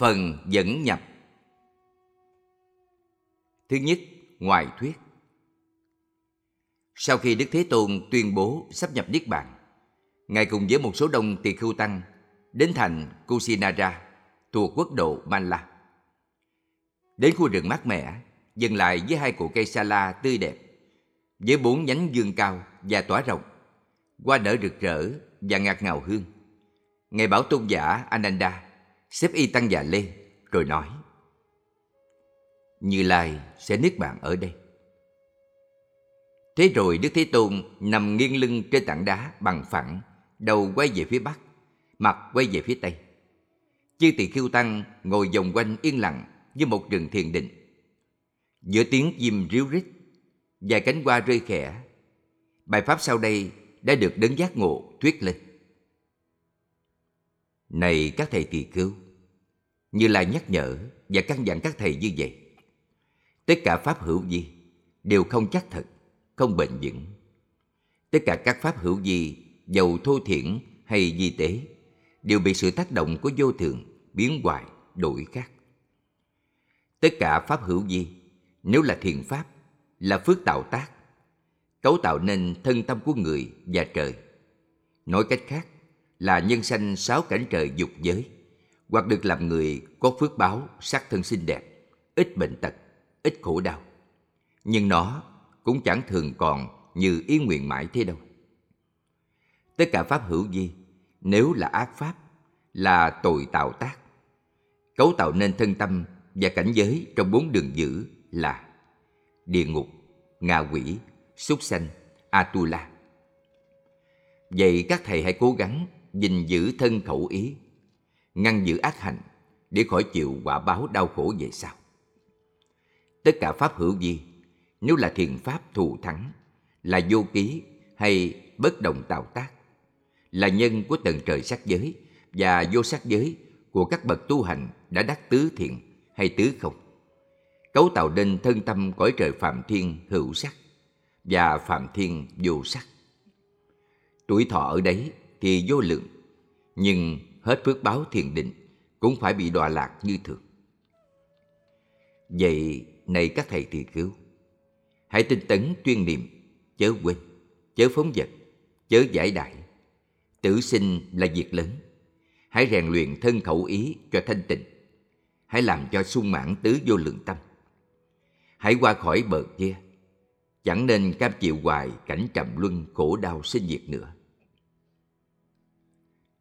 Phần dẫn nhập Thứ nhất, ngoài thuyết Sau khi Đức Thế Tôn tuyên bố sắp nhập Niết Bàn, Ngài cùng với một số đông tỳ khưu tăng đến thành Kusinara thuộc quốc độ Manla. Đến khu rừng mát mẻ, dừng lại với hai cụ cây sa la tươi đẹp, với bốn nhánh dương cao và tỏa rộng, hoa nở rực rỡ và ngạt ngào hương. Ngài bảo tôn giả Ananda xếp y tăng già lên rồi nói Như Lai sẽ niết bàn ở đây. Thế rồi Đức Thế Tôn nằm nghiêng lưng trên tảng đá bằng phẳng, đầu quay về phía bắc, mặt quay về phía tây. Chư tỳ khiêu tăng ngồi vòng quanh yên lặng như một rừng thiền định. Giữa tiếng chim ríu rít, vài cánh hoa rơi khẽ. Bài pháp sau đây đã được đấng giác ngộ thuyết lên. Này các thầy tỳ khưu, như là nhắc nhở và căn dặn các thầy như vậy. Tất cả pháp hữu vi đều không chắc thật, không bền vững. Tất cả các pháp hữu vi dầu thô thiển hay di tế, đều bị sự tác động của vô thường biến hoại, đổi khác. Tất cả pháp hữu vi nếu là thiền pháp, là phước tạo tác, cấu tạo nên thân tâm của người và trời. Nói cách khác, là nhân sanh sáu cảnh trời dục giới, hoặc được làm người có phước báo, sắc thân xinh đẹp, ít bệnh tật, ít khổ đau. Nhưng nó cũng chẳng thường còn như ý nguyện mãi thế đâu. Tất cả pháp hữu vi, nếu là ác pháp, là tội tạo tác. Cấu tạo nên thân tâm và cảnh giới trong bốn đường dữ là địa ngục, ngạ quỷ, súc sanh, atula. Vậy các thầy hãy cố gắng gìn giữ thân khẩu ý, ngăn giữ ác hành để khỏi chịu quả báo đau khổ về sau. Tất cả pháp hữu vi, nếu là thiền pháp thù thắng, là vô ký hay bất động tạo tác, là nhân của tầng trời sắc giới và vô sắc giới của các bậc tu hành đã đắc tứ thiện hay tứ không. Cấu tạo nên thân tâm cõi trời phạm thiên hữu sắc và phạm thiên vô sắc. Tuổi thọ ở đấy thì vô lượng, nhưng hết phước báo thiền định cũng phải bị đọa lạc như thường. Vậy này các thầy tỳ khưu, hãy tinh tấn chuyên niệm, chớ quên, chớ phóng vật, chớ giải đại. Tử sinh là việc lớn. Hãy rèn luyện thân khẩu ý cho thanh tịnh. Hãy làm cho sung mãn tứ vô lượng tâm. Hãy qua khỏi bờ kia. Chẳng nên cam chịu hoài cảnh trầm luân khổ đau sinh diệt nữa.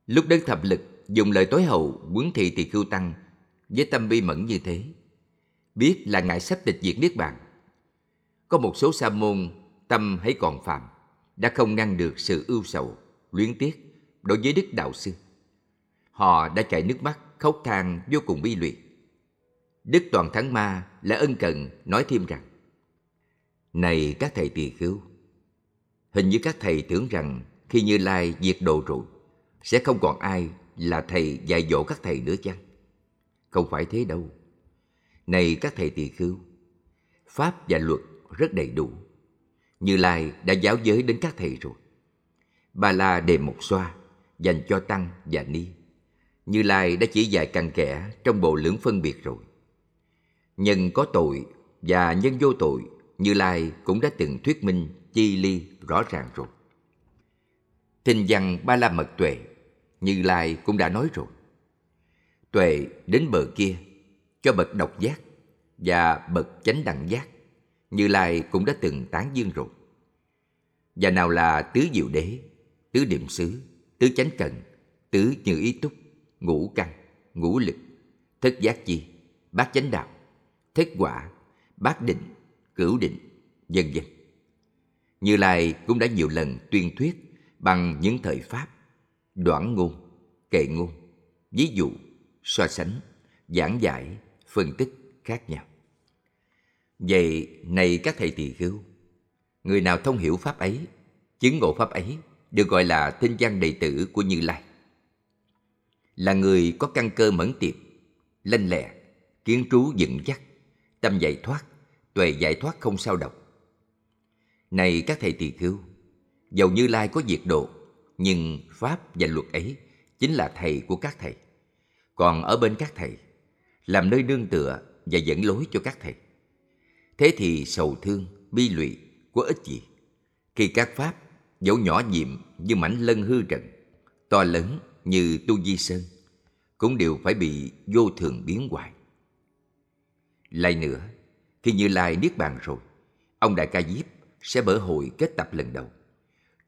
Lúc đấng Thập Lực dùng lời tối hậu quấn thị tỳ khưu tăng với tâm bi mẫn như thế, biết là ngài sắp tịch diệt niết bàn. Có một số sa môn tâm hãy còn phạm, đã không ngăn được sự ưu sầu, luyến tiếc đối với Đức Đạo Sư. Họ đã chảy nước mắt, khóc than vô cùng bi lụy. Đức Toàn Thắng Ma là ân cần nói thêm rằng Này các thầy tỳ khưu, hình như các thầy tưởng rằng khi Như Lai diệt độ rồi, sẽ không còn ai là thầy dạy dỗ các thầy nữa chăng? Không phải thế đâu. Này các thầy tỳ khưu, pháp và luật rất đầy đủ. Như Lai đã giáo giới đến các thầy rồi. Ba La đề một xoa dành cho tăng và ni. Như Lai đã chỉ dạy cặn kẽ trong bộ lưỡng phân biệt rồi. Nhân có tội và nhân vô tội, Như Lai cũng đã từng thuyết minh chi ly rõ ràng rồi. Thinh văn Ba La Mật Tuệ như Lai cũng đã nói rồi. Tuệ đến bờ kia, cho bậc độc giác và bậc chánh đẳng giác, Như Lai cũng đã từng tán dương rồi. Và nào là tứ diệu đế, tứ điểm xứ, tứ chánh cần, tứ như ý túc, ngũ căn, ngũ lực, thất giác chi, bát chánh đạo, thất quả, bát định, cửu định, vân vân. Như Lai cũng đã nhiều lần tuyên thuyết bằng những thời pháp đoạn ngôn, kệ ngôn, ví dụ, so sánh, giảng giải, phân tích khác nhau. Vậy, này các thầy tỳ khưu, người nào thông hiểu pháp ấy, chứng ngộ pháp ấy, được gọi là tinh văn đệ tử của Như Lai. Là người có căn cơ mẫn tiệp, lanh lẹ, kiến trú vững chắc, tâm giải thoát, tuệ giải thoát không sao động. Này các thầy tỳ khưu, dầu Như Lai có diệt độ, nhưng pháp và luật ấy chính là thầy của các thầy. Còn ở bên các thầy, làm nơi nương tựa và dẫn lối cho các thầy. Thế thì sầu thương, bi lụy có ích gì? Khi các pháp dẫu nhỏ nhiệm như mảnh lân hư trận, to lớn như tu di sơn, cũng đều phải bị vô thường biến hoại. Lại nữa, khi Như Lai niết bàn rồi, ông Đại Ca Diếp sẽ mở hội kết tập lần đầu,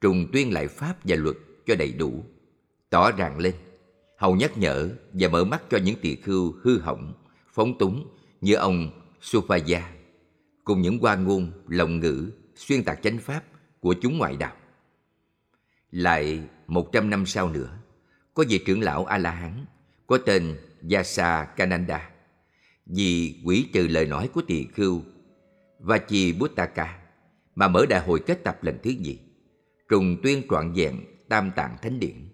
trùng tuyên lại pháp và luật cho đầy đủ, tỏ ràng lên, hầu nhắc nhở và mở mắt cho những tỳ khưu hư hỏng, phóng túng như ông Supaya cùng những quan ngôn, lộng ngữ, xuyên tạc chánh pháp của chúng ngoại đạo. Lại một trăm năm sau nữa, có vị trưởng lão A-la-hán có tên Yasa Kananda vì quỷ trừ lời nói của tỳ khưu Vachibuttaka mà mở đại hội kết tập lần thứ nhì, trùng tuyên trọn vẹn Tam Tạng Thánh Điển.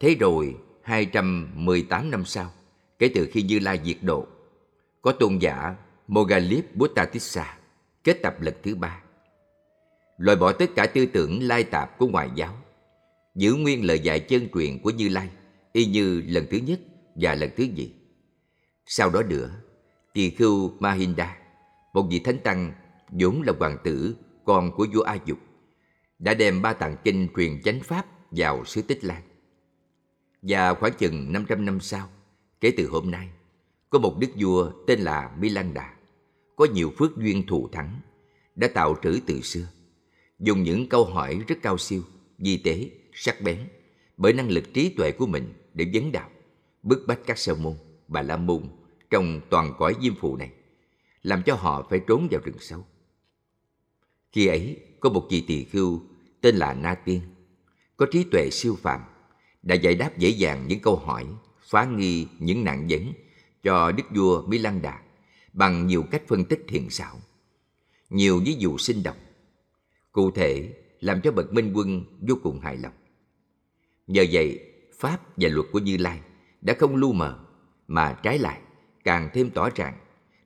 Thế rồi, 218 năm sau, kể từ khi Như Lai diệt độ, có tôn giả Mogalip Buttatissa kết tập lần thứ ba. Loại bỏ tất cả tư tưởng lai tạp của ngoại giáo, giữ nguyên lời dạy chân truyền của Như Lai, y như lần thứ nhất và lần thứ nhì. Sau đó nữa, tỳ khưu Mahinda, một vị thánh tăng vốn là hoàng tử, con của vua A Dục, đã đem ba tạng kinh truyền chánh pháp vào xứ Tích Lan. Và khoảng chừng 500 năm sau, kể từ hôm nay, có một đức vua tên là Milanda, có nhiều phước duyên thù thắng, đã tạo trữ từ xưa, dùng những câu hỏi rất cao siêu, di tế, sắc bén, bởi năng lực trí tuệ của mình để vấn đạo, bức bách các sa môn, bà la môn trong toàn cõi diêm phù này, làm cho họ phải trốn vào rừng sâu. Khi ấy, có một vị tỳ khưu tên là Na Tiên, có trí tuệ siêu phàm, đã giải đáp dễ dàng những câu hỏi, phá nghi những nạn vấn cho đức vua Mỹ Lăng Đà bằng nhiều cách phân tích thiền xảo, nhiều ví dụ sinh động. Cụ thể, làm cho bậc minh quân vô cùng hài lòng. Nhờ vậy, pháp và luật của Như Lai đã không lu mờ, mà trái lại càng thêm tỏ ràng,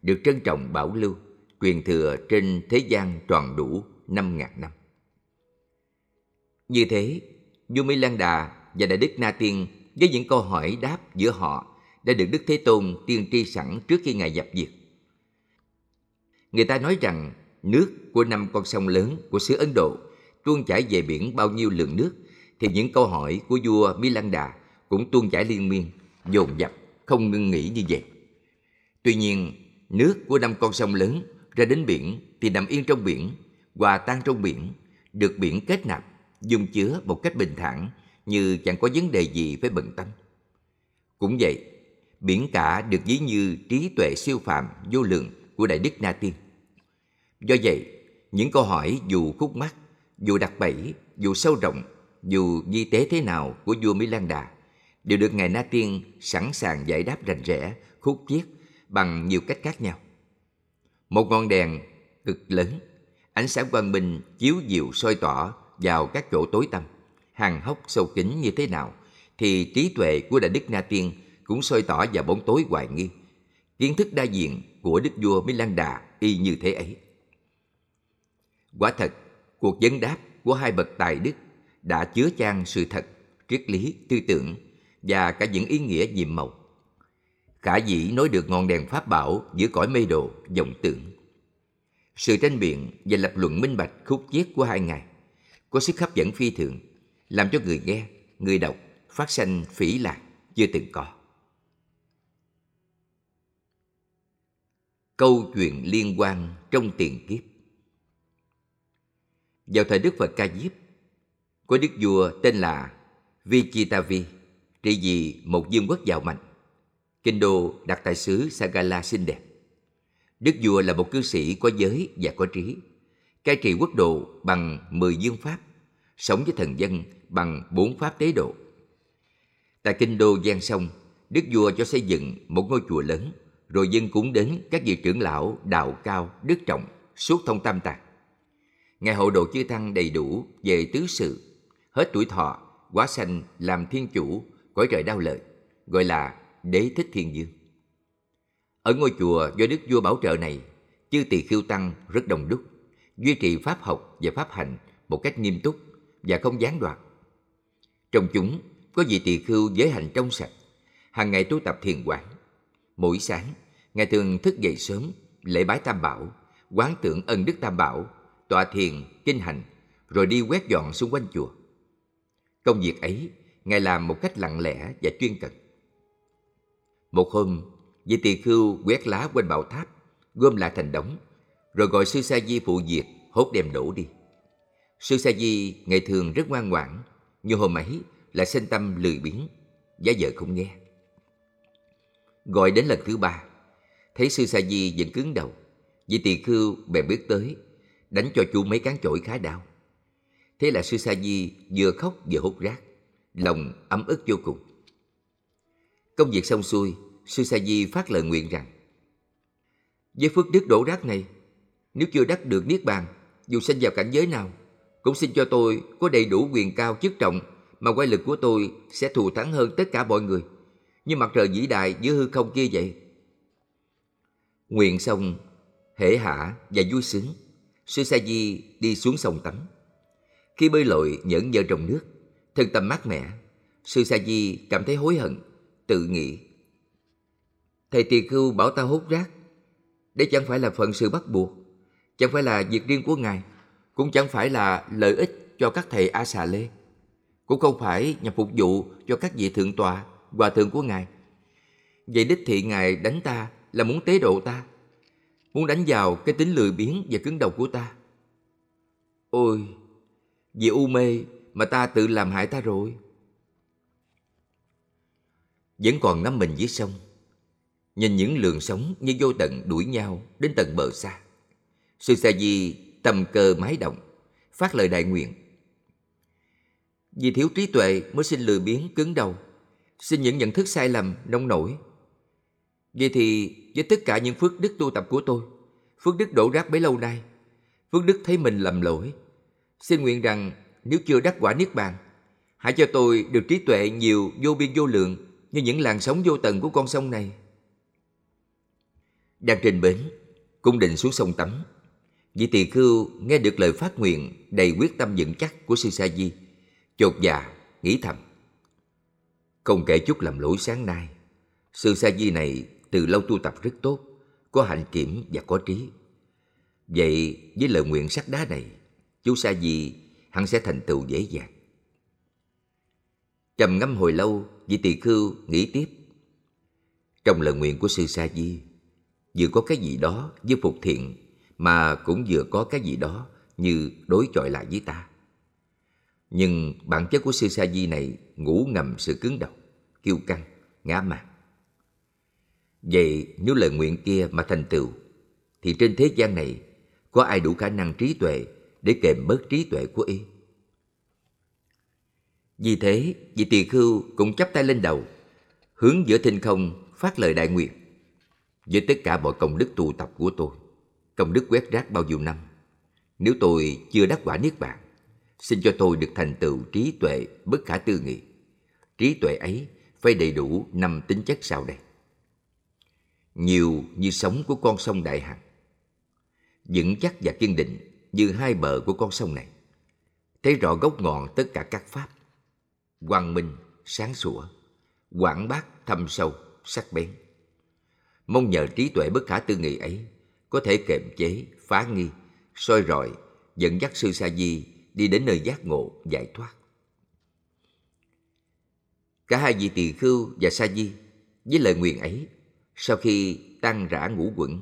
được trân trọng bảo lưu, truyền thừa trên thế gian tròn đủ năm ngàn năm. Như thế, vua Mỹ Lan Đà và Đại Đức Na Tiên với những câu hỏi đáp giữa họ đã được Đức Thế Tôn tiên tri sẵn trước khi Ngài dập diệt. Người ta nói rằng nước của năm con sông lớn của xứ Ấn Độ tuôn chảy về biển bao nhiêu lượng nước thì những câu hỏi của vua Milanda cũng tuôn chảy liên miên, dồn dập, không ngưng nghỉ như vậy. Tuy nhiên, nước của năm con sông lớn ra đến biển thì nằm yên trong biển, hòa tan trong biển, được biển kết nạp, dung chứa một cách bình thản như chẳng có vấn đề gì phải bận tâm. Cũng vậy, biển cả được ví như trí tuệ siêu phàm vô lượng của Đại Đức Na Tiên. Do vậy, những câu hỏi dù khúc mắc, dù đặc bẫy, dù sâu rộng, dù di tế thế nào của vua Mỹ Lan Đà, đều được Ngài Na Tiên sẵn sàng giải đáp rành rẽ, khúc chiết bằng nhiều cách khác nhau. Một ngọn đèn cực lớn, ánh sáng quang minh chiếu diệu soi tỏ vào các chỗ tối tăm, hàng hốc sâu kín như thế nào, thì trí tuệ của Đại Đức Na Tiên cũng soi tỏ vào bóng tối hoài nghi. Kiến thức đa diện của Đức Vua Mỹ Lan Đà y như thế ấy. Quả thật, cuộc vấn đáp của hai bậc tài đức đã chứa chan sự thật, triết lý, tư tưởng và cả những ý nghĩa nhiệm màu. Khả dĩ nói được ngọn đèn pháp bảo giữa cõi mê đồ, vọng tưởng. Sự tranh biện và lập luận minh bạch khúc chiết của hai ngài có sức hấp dẫn phi thường, làm cho người nghe, người đọc phát sanh phỉ lạc chưa từng có. Câu chuyện liên quan trong tiền kiếp Vào thời Đức Phật Ca Diếp, có đức vua tên là Vichitavi, trị vì một vương quốc giàu mạnh. Kinh đô đặt tại xứ Sagala xinh đẹp. Đức vua là một cư sĩ có giới và có trí, cai trị quốc độ bằng mười dương pháp, sống với thần dân bằng bốn pháp tế độ. Tại kinh đô Giang Sông, Đức vua cho xây dựng một ngôi chùa lớn, rồi dân cúng đến các vị trưởng lão đạo cao, đức trọng, suốt thông tam tạng. Ngài hộ độ chư tăng đầy đủ về tứ sự, hết tuổi thọ, quá sanh làm thiên chủ, cõi trời đau lợi, gọi là đế thích thiên dương. Ở ngôi chùa do đức vua bảo trợ này, chư tỳ khiêu tăng rất đông đúc, duy trì pháp học và pháp hành một cách nghiêm túc và không gián đoạn. Trong chúng có vị tỳ khưu giới hành trong sạch, hàng ngày tu tập thiền quán. Mỗi sáng, Ngài thường thức dậy sớm, lễ bái Tam Bảo, quán tưởng ân đức Tam Bảo, tọa thiền, kinh hành, rồi đi quét dọn xung quanh chùa. Công việc ấy, Ngài làm một cách lặng lẽ và chuyên cần. Một hôm, vị tỳ khưu quét lá quanh bảo tháp, gom lại thành đống, rồi gọi sư sa di phụ diệt hốt đem đổ đi. Sư sa di ngày thường rất ngoan ngoãn, nhưng hôm ấy lại sinh tâm lười biếng, giá vợ không nghe. Gọi đến lần thứ ba, thấy sư sa di vẫn cứng đầu, vị tỳ khưu bèn bước tới, đánh cho chú mấy cán chổi khá đau. Thế là sư sa di vừa khóc vừa hút rác, lòng ấm ức vô cùng. Công việc xong xuôi, sư sa di phát lời nguyện rằng với phước đức đổ rác này, nếu chưa đắc được niết bàn, dù sinh vào cảnh giới nào, cũng xin cho tôi có đầy đủ quyền cao chức trọng mà quay lực của tôi sẽ thù thắng hơn tất cả mọi người, như mặt trời vĩ đại giữa hư không kia vậy. Nguyện xong, hễ hả và vui sướng, sư sa di đi xuống sông tắm. Khi bơi lội nhẫn nhơ trong nước, thân tâm mát mẻ, sư sa di cảm thấy hối hận, tự nghĩ. Thầy tỳ khưu bảo ta hút rác, đây chẳng phải là phận sự bắt buộc, chẳng phải là việc riêng của Ngài, cũng chẳng phải là lợi ích cho các thầy A Xà Lê, cũng không phải nhằm phục vụ cho các vị thượng tọa, hòa thượng của Ngài. Vậy đích thị Ngài đánh ta là muốn tế độ ta, muốn đánh vào cái tính lười biếng và cứng đầu của ta. Ôi, vì u mê mà ta tự làm hại ta rồi. Vẫn còn ngắm mình dưới sông, nhìn những lường sóng như vô tận đuổi nhau đến tận bờ xa. Sư Sa Di tầm cơ mái động, phát lời đại nguyện. Vì thiếu trí tuệ mới sinh lười biếng cứng đầu, sinh những nhận thức sai lầm, nông nổi. Vậy thì với tất cả những phước đức tu tập của tôi, phước đức đổ rác bấy lâu nay, phước đức thấy mình lầm lỗi, xin nguyện rằng nếu chưa đắc quả niết bàn, hãy cho tôi được trí tuệ nhiều vô biên vô lượng như những làn sóng vô tận của con sông này. Đang trên bến, cung định xuống sông tắm. Vị tỳ khưu nghe được lời phát nguyện đầy quyết tâm vững chắc của sư sa di, chột dạ, nghĩ thầm. Không kể chút làm lỗi sáng nay, sư sa di này từ lâu tu tập rất tốt, có hạnh kiểm và có trí. Vậy với lời nguyện sắt đá này, chú sa di hẳn sẽ thành tựu dễ dàng. Trầm ngâm hồi lâu, vị tỳ khưu nghĩ tiếp. Trong lời nguyện của sư sa di, vừa có cái gì đó với phục thiện mà cũng vừa có cái gì đó như đối chọi lại với ta. Nhưng bản chất của sư sa di này ngủ ngầm sự cứng đầu, kiêu căng, ngã mạn. Vậy nếu lời nguyện kia mà thành tựu, thì trên thế gian này có ai đủ khả năng trí tuệ để kèm bớt trí tuệ của y? Vì thế, vị tỳ khưu cũng chắp tay lên đầu, hướng giữa thinh không phát lời đại nguyện với tất cả mọi công đức tu tập của tôi, công đức quét rác bao nhiêu năm. Nếu tôi chưa đắc quả niết bàn, xin cho tôi được thành tựu trí tuệ bất khả tư nghị. Trí tuệ ấy phải đầy đủ năm tính chất sau đây. Nhiều như sóng của con sông Đại Hằng. Vững chắc và kiên định như hai bờ của con sông này. Thấy rõ gốc ngọn tất cả các pháp. Quang minh, sáng sủa, quảng bác, thâm sâu, sắc bén mong nhờ trí tuệ bất khả tư nghị ấy có thể kềm chế, phá nghi, soi rọi, dẫn dắt sư sa di đi đến nơi giác ngộ, giải thoát. Cả hai vị tỳ khưu và sa di với lời nguyện ấy, sau khi tan rã ngũ quẩn,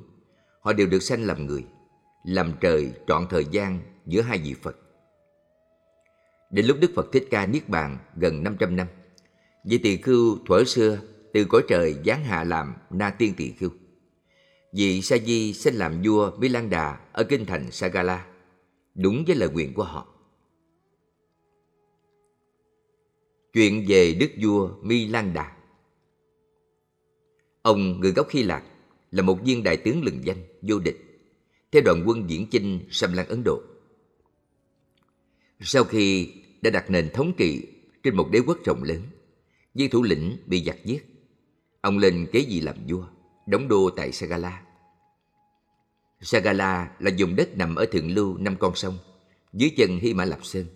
họ đều được sanh làm người, làm trời trọn thời gian giữa hai vị Phật. Đến lúc Đức Phật Thích Ca Niết Bàn gần 500 năm, vị tỳ khưu thuở xưa từ cõi trời giáng hạ làm na tiên tỳ khưu. Vị Sa Di xin làm vua Mi Lan Đà ở kinh thành Sagala, đúng với lời nguyện của họ. Chuyện về đức vua Mi Lan Đà Ông người gốc Hy Lạp là một viên đại tướng lừng danh, vô địch, theo đoàn quân diễn chinh xâm lăng Ấn Độ. Sau khi đã đặt nền thống trị trên một đế quốc rộng lớn, viên thủ lĩnh bị giặc giết Ông lên kế vị làm vua, đóng đô tại Sagala. Sagala là vùng đất nằm ở thượng lưu năm con sông, dưới chân Hy Mã Lạp Sơn,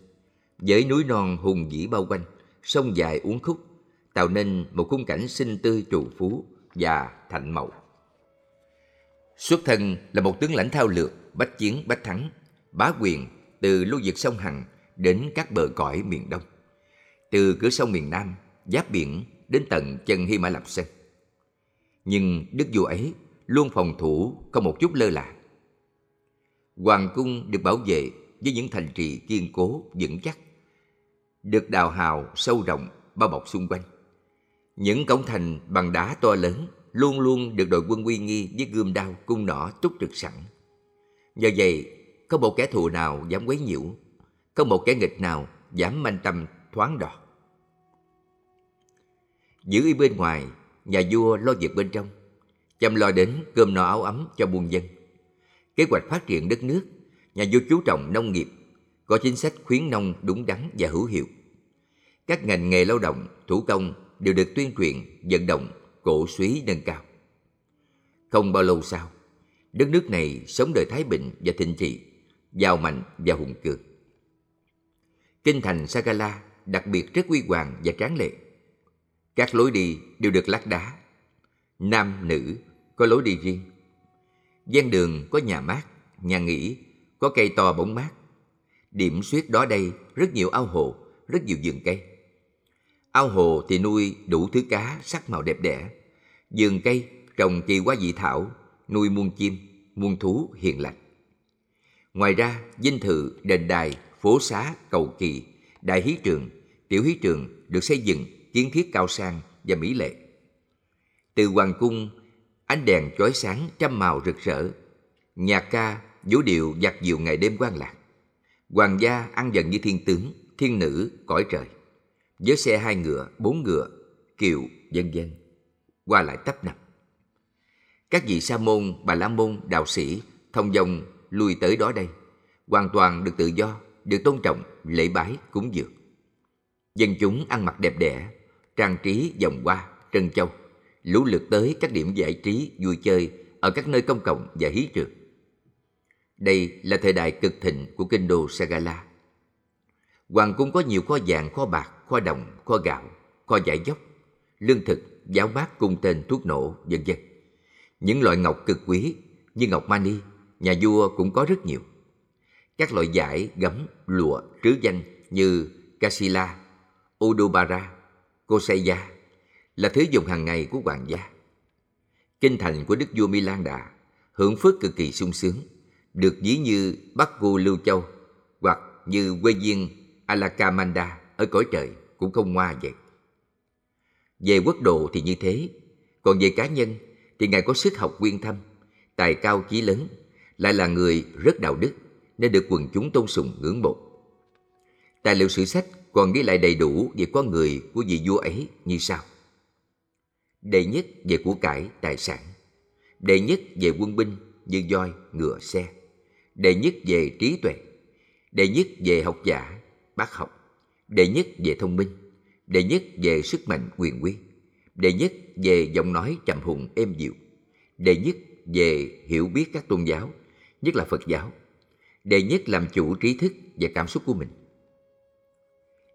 với núi non hùng vĩ bao quanh, sông dài uốn khúc, tạo nên một khung cảnh xinh tươi trù phú và thạnh mậu. Xuất thân là một tướng lãnh thao lược, bách chiến bách thắng, bá quyền từ lưu vực sông Hằng đến các bờ cõi miền Đông. Từ cửa sông miền Nam, giáp biển đến tận chân Hy Mã Lạp Sơn. Nhưng đức vua ấy luôn phòng thủ không một chút lơ là. Hoàng cung được bảo vệ với những thành trì kiên cố, vững chắc, được đào hào, sâu rộng, bao bọc xung quanh. Những cổng thành bằng đá to lớn luôn luôn được đội quân uy nghi với gươm đao, cung nỏ túc trực sẵn. Nhờ vậy, có một kẻ thù nào dám quấy nhiễu, có một kẻ nghịch nào dám manh tâm thoáng đọt. Giữ y bên ngoài, nhà vua lo việc bên trong, chăm lo đến cơm no áo ấm cho buôn dân. Kế hoạch phát triển đất nước, nhà vua chú trọng nông nghiệp, có chính sách khuyến nông đúng đắn và hữu hiệu. Các ngành nghề lao động, thủ công đều được tuyên truyền, vận động, cổ suý nâng cao. Không bao lâu sau, đất nước này sống đời thái bình và thịnh trị, giàu mạnh và hùng cường. Kinh thành Sagala đặc biệt rất uy hoàng và tráng lệ. Các lối đi đều được lát đá. Nam, nữ có lối đi riêng. gian đường có nhà mát, nhà nghỉ, có cây to bóng mát. Điểm suyết đó đây rất nhiều ao hồ, rất nhiều vườn cây. Ao hồ thì nuôi đủ thứ cá sắc màu đẹp đẽ. Vườn cây trồng kỳ hoa dị thảo, nuôi muôn chim, muôn thú hiền lành. Ngoài ra, dinh thự, đền đài, phố xá, cầu kỳ, đại hí trường, tiểu hí trường được xây dựng kiến thiết cao sang và mỹ lệ. Từ hoàng cung, ánh đèn chói sáng trăm màu rực rỡ, nhạc ca, vũ điệu giặc dịu ngày đêm quan lạc. Hoàng gia ăn dần như thiên tướng, thiên nữ, cõi trời. Với xe hai ngựa, bốn ngựa, kiệu, dân dân, qua lại tấp nập. Các vị sa môn, bà la môn, đạo sĩ, thông dòng lui tới đó đây, hoàn toàn được tự do, được tôn trọng, lễ bái, cúng dường. Dân chúng ăn mặc đẹp đẽ, trang trí vòng hoa, trân châu, lũ lượt tới các điểm giải trí, vui chơi ở các nơi công cộng và hí trường. Đây là thời đại cực thịnh của kinh đô Sagala. Hoàng cung có nhiều kho vàng, kho bạc, kho đồng, kho gạo, kho giải dốc, lương thực, giáo bát cung tên thuốc nổ, vân vân. Những loại ngọc cực quý như ngọc mani, nhà vua cũng có rất nhiều. Các loại giải, gấm, lụa, trứ danh như Kasila, Udubara, cô xây gia là thứ dùng hàng ngày của hoàng gia. Kinh thành của đức vua Milan Đà hưởng phước cực kỳ sung sướng, được ví như Bắc Cù Lưu Châu hoặc như quê viên Alakamanda ở cõi trời cũng không ngoa vậy. Về quốc độ thì như thế, còn về cá nhân thì Ngài có sức học quyên thâm, tài cao chí lớn, lại là người rất đạo đức nên được quần chúng tôn sùng ngưỡng mộ. Tài liệu sử sách còn ghi lại đầy đủ về con người của vị vua ấy như sau. Đệ nhất về của cải, tài sản. Đệ nhất về quân binh như voi, ngựa, xe. Đệ nhất về trí tuệ. Đệ nhất về học giả, bác học. Đệ nhất về thông minh. Đệ nhất về sức mạnh quyền quý. Đệ nhất về giọng nói trầm hùng êm dịu. Đệ nhất về hiểu biết các tôn giáo, nhất là Phật giáo. Đệ nhất làm chủ trí thức và cảm xúc của mình.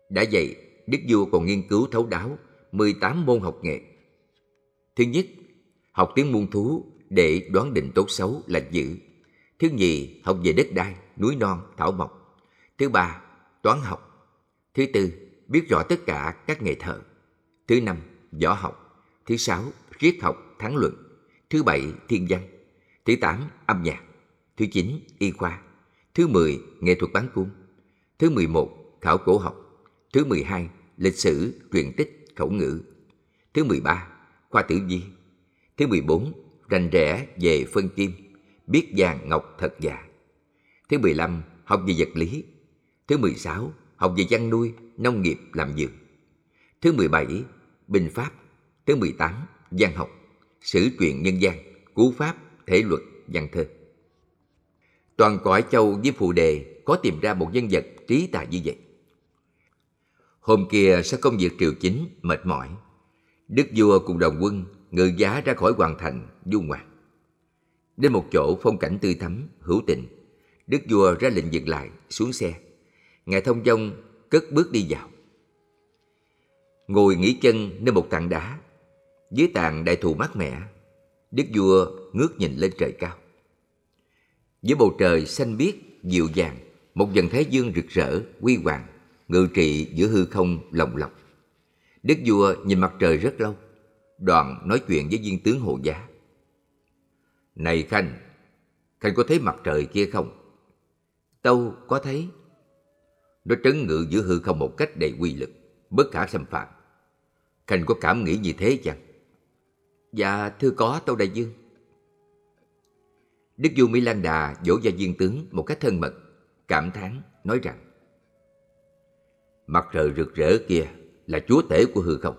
Đã vậy, Đức Vua còn nghiên cứu thấu đáo 18 môn học nghệ. Thứ nhất, học tiếng muôn thú để đoán định tốt xấu là dữ. Thứ nhì, học về đất đai, núi non, thảo mộc. Thứ ba, toán học. Thứ tư, biết rõ tất cả các nghề thợ. Thứ năm, võ học. Thứ sáu, triết học, thắng luận. Thứ bảy, thiên văn. Thứ tám, âm nhạc. Thứ chín, y khoa. Thứ mười, nghệ thuật bán cung. Thứ mười một, khảo cổ học. Thứ mười hai, lịch sử, truyền tích, khẩu ngữ. Thứ mười ba, khoa tử vi. Thứ mười bốn, rành rẽ về phân kim, biết vàng ngọc thật giả. Thứ mười lăm, học về vật lý. Thứ mười sáu, học về chăn nuôi, nông nghiệp, làm vườn. Thứ mười bảy, binh pháp. Thứ mười tám, văn học, sử truyện nhân gian, cú pháp, thể luật, văn thơ. Toàn cõi châu với phụ đề có tìm ra một nhân vật trí tài như vậy. Hôm kia sau công việc triều chính mệt mỏi, Đức vua cùng đồng quân ngự giá ra khỏi hoàng thành du ngoạn. Đến một chỗ phong cảnh tươi thắm, hữu tình, Đức vua ra lệnh dừng lại, xuống xe. Ngài thông dong cất bước đi vào. Ngồi nghỉ chân nơi một tảng đá, Dưới tàn đại thụ mát mẻ, Đức vua ngước nhìn lên trời cao. Dưới bầu trời xanh biếc, dịu dàng, một dần thái dương rực rỡ, huy hoàng, ngự trị giữa hư không lồng lọc. Đức vua nhìn mặt trời rất lâu, đoàn nói chuyện với viên tướng hộ giá. Này Khanh, Khanh có thấy mặt trời kia không? Tâu có thấy. Nó trấn ngự giữa hư không một cách đầy quy lực, bất khả xâm phạm. Khanh có cảm nghĩ như thế chăng? Dạ, thưa có, Tâu Đại Dương. Đức vua Mỹ Lan Đà dỗ gia viên tướng một cách thân mật, cảm thán nói rằng Mặt trời rực rỡ kia là chúa tể của hư không.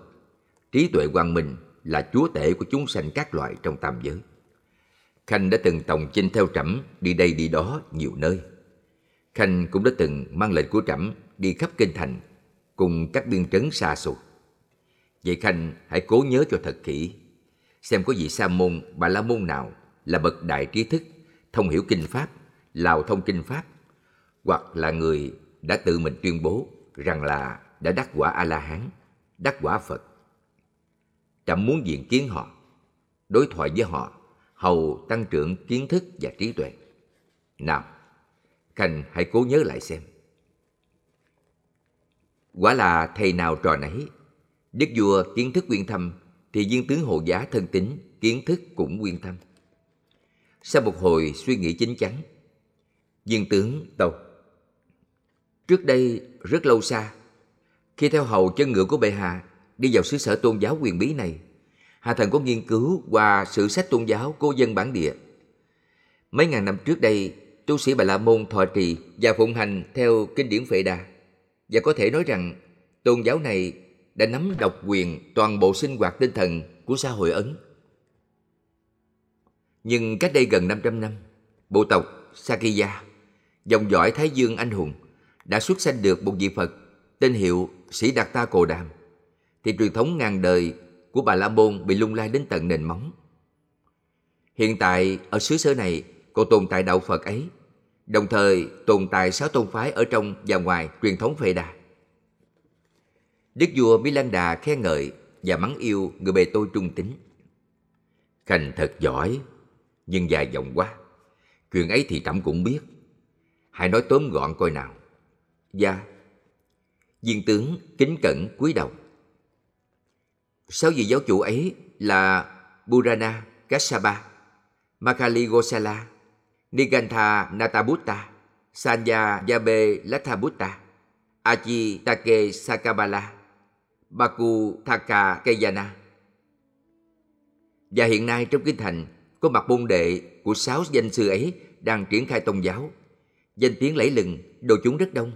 Trí tuệ quang minh là chúa tể của chúng sanh các loại trong tam giới. Khanh đã từng tòng chinh theo trẫm đi đây đi đó nhiều nơi. Khanh cũng đã từng mang lệnh của trẫm đi khắp kinh thành cùng các biên trấn xa xôi. Vậy Khanh hãy cố nhớ cho thật kỹ, xem có vị sa môn, bà la môn nào là bậc đại trí thức, thông hiểu kinh pháp, lào thông kinh pháp, hoặc là người đã tự mình tuyên bố rằng là đã đắc quả a la hán, đắc quả Phật. Trẫm muốn diện kiến họ, đối thoại với họ, hầu tăng trưởng kiến thức và trí tuệ. Nào, Khanh hãy cố nhớ lại xem. Quả là thầy nào trò nấy, đức vua kiến thức quyên thâm, thì viên tướng hộ giá thân tính kiến thức cũng quyên thâm. Sau một hồi suy nghĩ chính chắn, viên tướng tâu. Trước đây, rất lâu xa, khi theo hầu chân ngựa của bệ hạ đi vào xứ sở tôn giáo quyền bí này, Hạ Thần có nghiên cứu qua sử sách tôn giáo của dân bản địa. Mấy ngàn năm trước đây, tu sĩ Bà La Môn thọ trì và phụng hành theo kinh điển Phệ Đà. Và có thể nói rằng tôn giáo này đã nắm độc quyền toàn bộ sinh hoạt tinh thần của xã hội Ấn. Nhưng cách đây gần 500 năm, bộ tộc Sakya, dòng dõi Thái Dương anh hùng, đã xuất sanh được một vị Phật tên hiệu Sĩ Đạt Ta Cồ Đàm, thì truyền thống ngàn đời của Bà La Môn bị lung lay đến tận nền móng. Hiện tại ở xứ sở này còn tồn tại đạo Phật ấy, đồng thời tồn tại sáu tôn phái ở trong và ngoài truyền thống Phệ Đà. Đức vua Đà khen ngợi và mắng yêu người bề tôi trung tín. Khanh thật giỏi, nhưng dài dòng quá. Chuyện ấy thì trẫm cũng biết. Hãy nói tóm gọn coi nào gia Viên tướng kính cẩn cúi đầu. Sáu vị giáo chủ ấy là Burana Kassapa, Makali Gosala, Nigantha Natabutta, Sanya Yabe Lathabutta, Achi Take Sakabala, Baku Thaka Keyana. Và hiện nay trong kinh thành có mặt môn đệ của sáu danh sư ấy đang triển khai tôn giáo. Danh tiếng lẫy lừng, đồ chúng rất đông.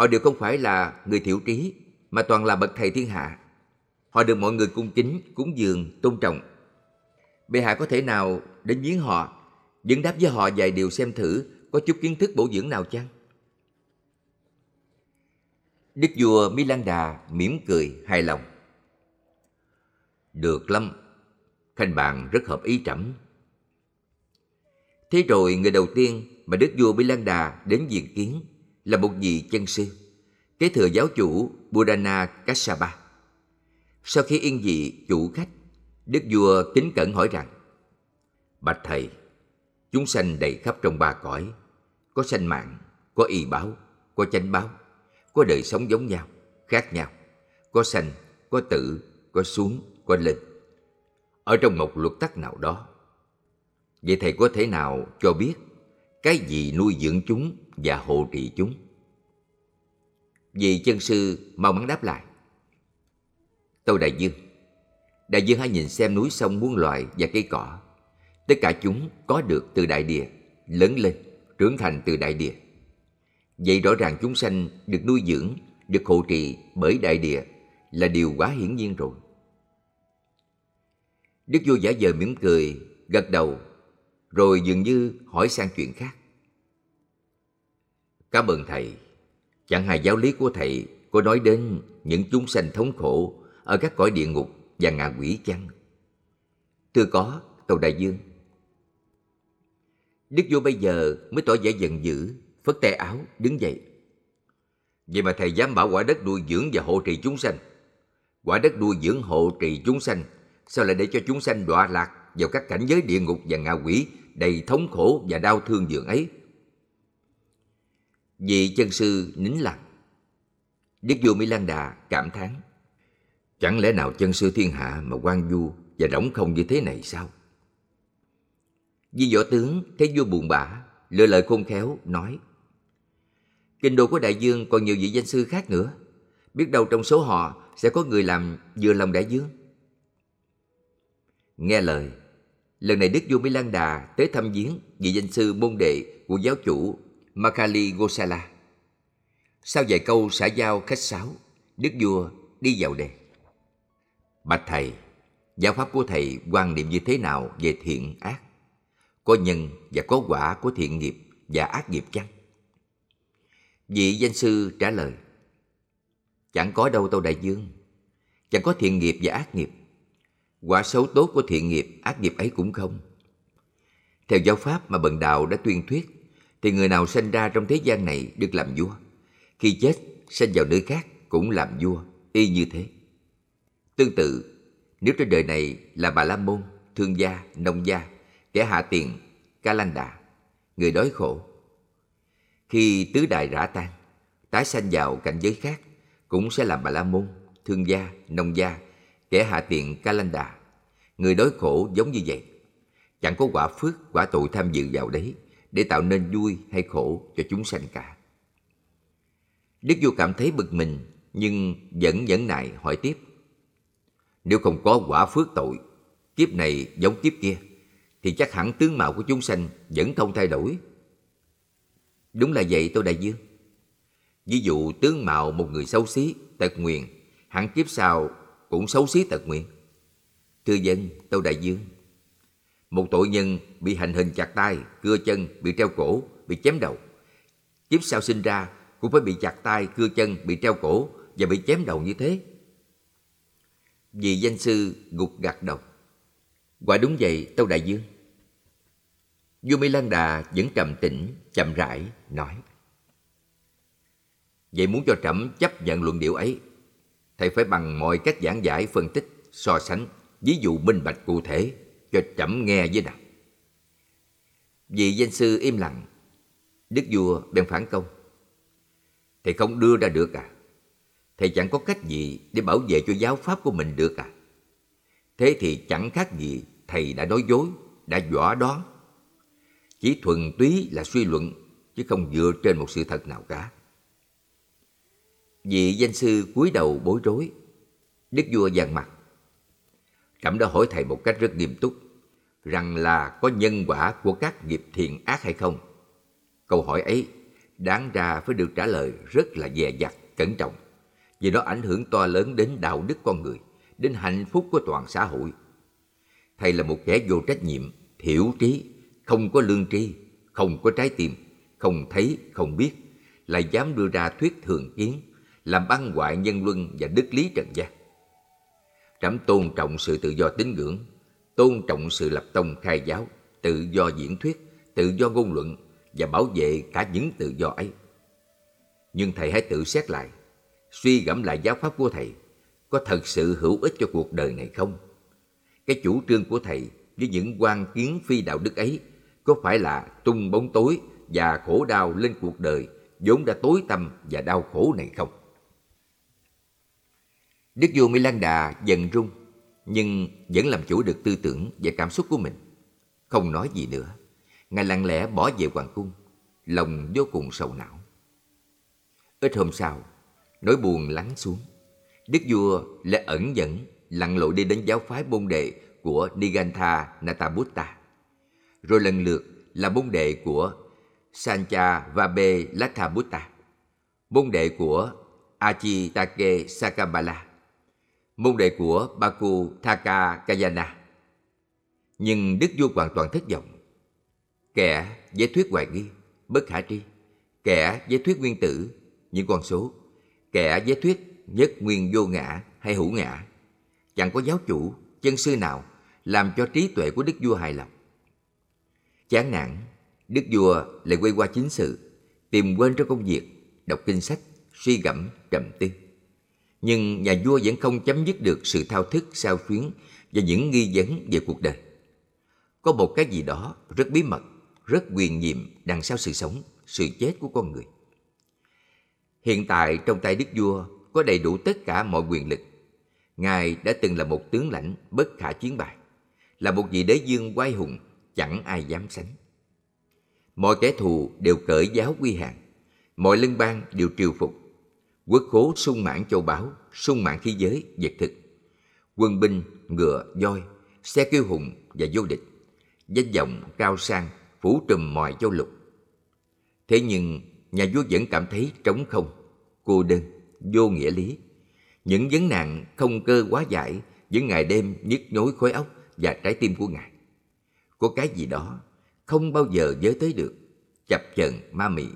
Họ đều không phải là người thiểu trí, mà toàn là bậc thầy thiên hạ. Họ được mọi người cung kính, cúng dường, tôn trọng. Bệ hạ có thể nào đến viếng họ, dẫn đáp với họ vài điều xem thử có chút kiến thức bổ dưỡng nào chăng? Đức vua Milanda mỉm cười hài lòng. Được lắm, khanh bạn rất hợp ý trẫm. Thế rồi người đầu tiên mà Đức vua Milanda đến diện kiến là một vị chân sư, kế thừa giáo chủ Budana Kassapa. Sau khi yên vị chủ khách, Đức vua kính cẩn hỏi rằng Bạch Thầy, chúng sanh đầy khắp trong ba cõi, có sanh mạng, có y báo, có chánh báo, có đời sống giống nhau, khác nhau, có sanh, có tử, có xuống, có lên. Ở trong một luật tắc nào đó. Vậy Thầy có thể nào cho biết cái gì nuôi dưỡng chúng và hộ trì chúng? Vì chân sư mau mắn đáp lại. tôi Đại Dương Đại Dương hãy nhìn xem núi sông muôn loài và cây cỏ Tất cả chúng có được từ đại địa Lớn lên, trưởng thành từ đại địa Vậy rõ ràng chúng sanh được nuôi dưỡng Được hộ trì bởi đại địa Là điều quá hiển nhiên rồi Đức vua giả vờ mỉm cười Gật đầu Rồi dường như hỏi sang chuyện khác Cảm ơn thầy Chẳng hài giáo lý của thầy có nói đến những chúng sanh thống khổ ở các cõi địa ngục và ngạ quỷ chăng? Thưa có, Tàu Đại Dương. Đức vua bây giờ mới tỏ vẻ giận dữ, phất tay áo, đứng dậy. Vậy mà thầy dám bảo quả đất nuôi dưỡng và hộ trì chúng sanh. Quả đất nuôi dưỡng hộ trì chúng sanh Sao lại để cho chúng sanh đọa lạc vào các cảnh giới địa ngục và ngạ quỷ đầy thống khổ và đau thương dường ấy? Vị chân sư nín lặng. Đức vua Mỹ Lan Đà cảm thán Chẳng lẽ nào chân sư thiên hạ mà quan du và rỗng không như thế này sao? Di võ tướng thấy vua buồn bã, lựa lời khôn khéo, nói Kinh đô của đại dương còn nhiều vị danh sư khác nữa. Biết đâu trong số họ sẽ có người làm vừa lòng đại dương. Nghe lời, lần này Đức vua Mỹ Lan Đà tới thăm viếng vị danh sư môn đệ của giáo chủ Makali Gosala. Sau vài câu xã giao khách sáo, Đức vua đi vào đề. Bạch thầy, giáo pháp của thầy quan niệm như thế nào về thiện ác? Có nhân và có quả của thiện nghiệp và ác nghiệp chăng? Vị danh sư trả lời Chẳng có đâu Tâu Đại Dương Chẳng có thiện nghiệp và ác nghiệp Quả xấu tốt của thiện nghiệp, ác nghiệp ấy cũng không Theo giáo pháp mà Bần Đạo đã tuyên thuyết thì người nào sinh ra trong thế gian này được làm vua Khi chết, sinh vào nơi khác cũng làm vua, y như thế Tương tự, nếu trên đời này là bà la môn, thương gia, nông gia, kẻ hạ tiền, ca lanh đà, người đói khổ. Khi tứ đại rã tan, tái sanh vào cảnh giới khác, cũng sẽ làm bà la môn, thương gia, nông gia, kẻ hạ tiền, ca lanh đà, người đói khổ giống như vậy. Chẳng có quả phước, quả tội tham dự vào đấy để tạo nên vui hay khổ cho chúng sanh cả. Đức vua cảm thấy bực mình nhưng vẫn nhẫn nại hỏi tiếp. Nếu không có quả phước tội, kiếp này giống kiếp kia, thì chắc hẳn tướng mạo của chúng sanh vẫn không thay đổi. Đúng là vậy tôi đại dương. Ví dụ tướng mạo một người xấu xí, tật nguyền, hẳn kiếp sau cũng xấu xí tật nguyền. Thưa dân, tôi đại dương. Một tội nhân bị hành hình chặt tay, cưa chân, bị treo cổ, bị chém đầu. Kiếp sau sinh ra cũng phải bị chặt tay, cưa chân, bị treo cổ và bị chém đầu như thế. Vì danh sư gục gạt đầu. Quả đúng vậy, Tâu Đại Dương. Vua Mỹ Lan Đà vẫn trầm tĩnh, chậm rãi, nói. Vậy muốn cho trẫm chấp nhận luận điệu ấy, thầy phải bằng mọi cách giảng giải, phân tích, so sánh, ví dụ minh bạch cụ thể cho trẫm nghe với nào? Vì danh sư im lặng, Đức vua bèn phản công. Thầy không đưa ra được à? Thầy chẳng có cách gì để bảo vệ cho giáo pháp của mình được à? Thế thì chẳng khác gì thầy đã nói dối, đã dọa đoán. Chỉ thuần túy là suy luận, chứ không dựa trên một sự thật nào cả. Vị danh sư cúi đầu bối rối. Đức vua dằn mặt. Trẫm đã hỏi thầy một cách rất nghiêm túc, rằng là có nhân quả của các nghiệp thiện ác hay không? Câu hỏi ấy đáng ra phải được trả lời rất là dè dặt, cẩn trọng, vì nó ảnh hưởng to lớn đến đạo đức con người, đến hạnh phúc của toàn xã hội. Thầy là một kẻ vô trách nhiệm, thiểu trí, không có lương tri, không có trái tim, không thấy, không biết, lại dám đưa ra thuyết thường kiến, làm băng hoại nhân luân và đức lý trần gian. Trẫm tôn trọng sự tự do tín ngưỡng, tôn trọng sự lập tông khai giáo, tự do diễn thuyết, tự do ngôn luận và bảo vệ cả những tự do ấy. Nhưng thầy hãy tự xét lại, suy gẫm lại giáo pháp của thầy có thật sự hữu ích cho cuộc đời này không? Cái chủ trương của thầy với những quan kiến phi đạo đức ấy có phải là tung bóng tối và khổ đau lên cuộc đời vốn đã tối tăm và đau khổ này không? Đức vua Mỹ Lan Đà dần rung nhưng vẫn làm chủ được tư tưởng và cảm xúc của mình. Không nói gì nữa. Ngài lặng lẽ bỏ về hoàng cung, lòng vô cùng sầu não. Ít hôm sau, nỗi buồn lắng xuống. Đức vua lại ẩn dẫn lặn lội đi đến giáo phái môn đệ của Nigantha Natabutta, rồi lần lượt là môn đệ của Sancha Vabe Lathabutta, môn đệ của Achitake Sakabala, môn đệ của Baku Thaka Kayana. Nhưng Đức vua hoàn toàn thất vọng. Kẻ giải thuyết hoài nghi, bất khả tri, kẻ giải thuyết nguyên tử, những con số, kẻ giải thuyết nhất nguyên vô ngã hay hữu ngã. Chẳng có giáo chủ, chân sư nào làm cho trí tuệ của đức vua hài lòng. Chán nản, đức vua lại quay qua chính sự, tìm quên trong công việc, đọc kinh sách, suy gẫm, trầm tư. Nhưng nhà vua vẫn không chấm dứt được sự thao thức sao xuyến và những nghi vấn về cuộc đời. Có một cái gì đó rất bí mật, rất quyền nhiệm đằng sau sự sống, sự chết của con người. Hiện tại trong tay đức vua có đầy đủ tất cả mọi quyền lực. Ngài đã từng là một tướng lãnh bất khả chiến bại, là một vị đế dương oai hùng chẳng ai dám sánh. Mọi kẻ thù đều cởi giáo quy hàng, mọi lân bang đều triều phục. Quốc khố sung mãn châu báu, sung mãn khí giới, vật thực. Quân binh, ngựa, voi, xe kiêu hùng và vô địch. Danh vọng cao sang, phủ trùm mọi châu lục. Thế nhưng, nhà vua vẫn cảm thấy trống không, cô đơn, vô nghĩa lý. Những vấn nạn không cơ quá giải những ngày đêm nhức nhối khối óc và trái tim của ngài. Có cái gì đó không bao giờ nhớ tới được, chập chờn ma mị,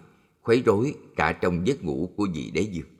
khuấy rối cả trong giấc ngủ của vị đế dương.